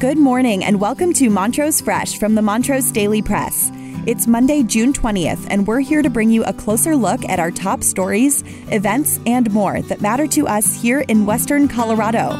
Good morning and welcome to Montrose Fresh from the Montrose Daily Press. It's Monday, June 20th, and we're here to bring you a closer look at our top stories, events, and more that matter to us here in Western Colorado.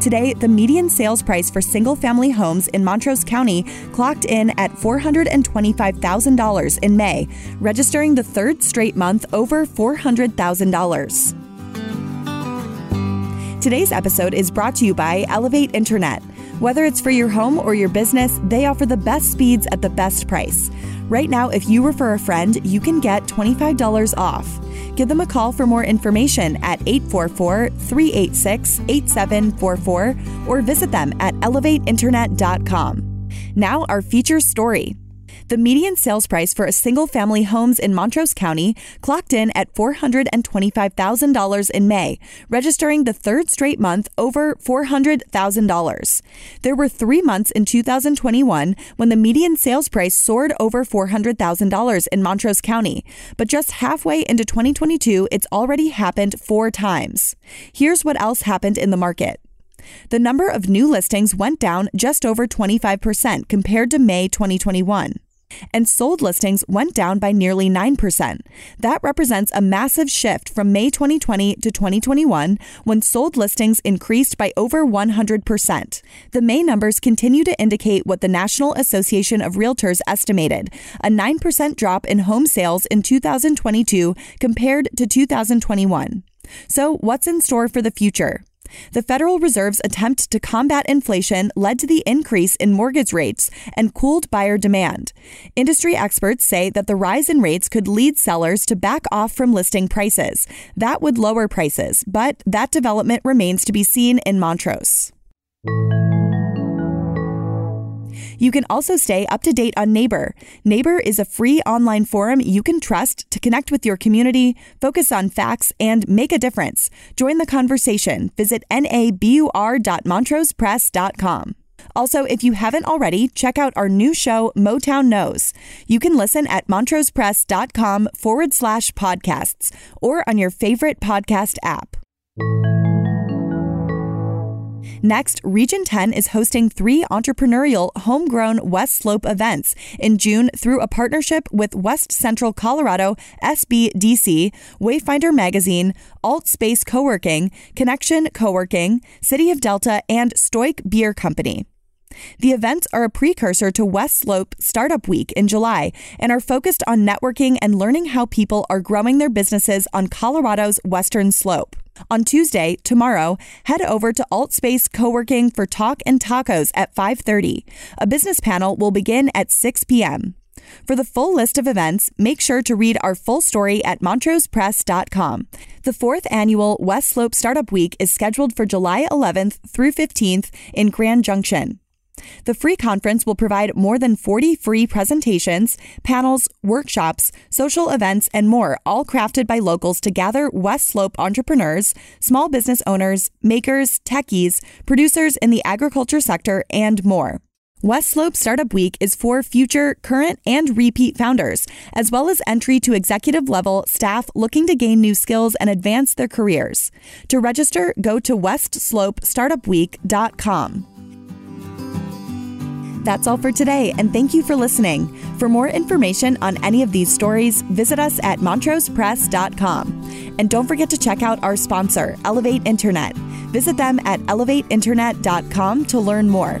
Today, the median sales price for single family homes in Montrose County clocked in at $425,000 in May, registering the third straight month over $400,000. Today's episode is brought to you by Elevate Internet. Whether it's for your home or your business, they offer the best speeds at the best price. Right now, if you refer a friend, you can get $25 off. Give them a call for more information at 844 386 8744 or visit them at elevateinternet.com. Now, our feature story. The median sales price for a single family homes in Montrose County clocked in at $425,000 in May, registering the third straight month over $400,000. There were three months in 2021 when the median sales price soared over $400,000 in Montrose County, but just halfway into 2022, it's already happened four times. Here's what else happened in the market. The number of new listings went down just over 25% compared to May 2021 and sold listings went down by nearly 9%. That represents a massive shift from May 2020 to 2021 when sold listings increased by over 100%. The May numbers continue to indicate what the National Association of Realtors estimated a 9% drop in home sales in 2022 compared to 2021. So, what's in store for the future? The Federal Reserve's attempt to combat inflation led to the increase in mortgage rates and cooled buyer demand. Industry experts say that the rise in rates could lead sellers to back off from listing prices. That would lower prices, but that development remains to be seen in Montrose. You can also stay up to date on Nabur. Nabur is a free online forum you can trust to connect with your community, focus on facts, and make a difference. Join the conversation. Visit nabur.montrosepress.com. Also, if you haven't already, check out our new show, Motown Knows. You can listen at montrosepress.com forward slash podcasts or on your favorite podcast app. Next, Region 10 is hosting three entrepreneurial homegrown West Slope events in June through a partnership with West Central Colorado, SBDC, Wayfinder Magazine, Alt Space Co-working, Connection Co-working, City of Delta, and Stoic Beer Company. The events are a precursor to West Slope Startup Week in July and are focused on networking and learning how people are growing their businesses on Colorado's Western Slope. On Tuesday, tomorrow, head over to AltSpace Co-working for Talk and Tacos at 5:30. A business panel will begin at 6 p.m. For the full list of events, make sure to read our full story at montrosepress.com. The fourth annual West Slope Startup Week is scheduled for July 11th through 15th in Grand Junction. The free conference will provide more than 40 free presentations, panels, workshops, social events, and more, all crafted by locals to gather West Slope entrepreneurs, small business owners, makers, techies, producers in the agriculture sector, and more. West Slope Startup Week is for future, current, and repeat founders, as well as entry to executive level staff looking to gain new skills and advance their careers. To register, go to westslope.startupweek.com. That's all for today, and thank you for listening. For more information on any of these stories, visit us at montrosepress.com. And don't forget to check out our sponsor, Elevate Internet. Visit them at elevateinternet.com to learn more.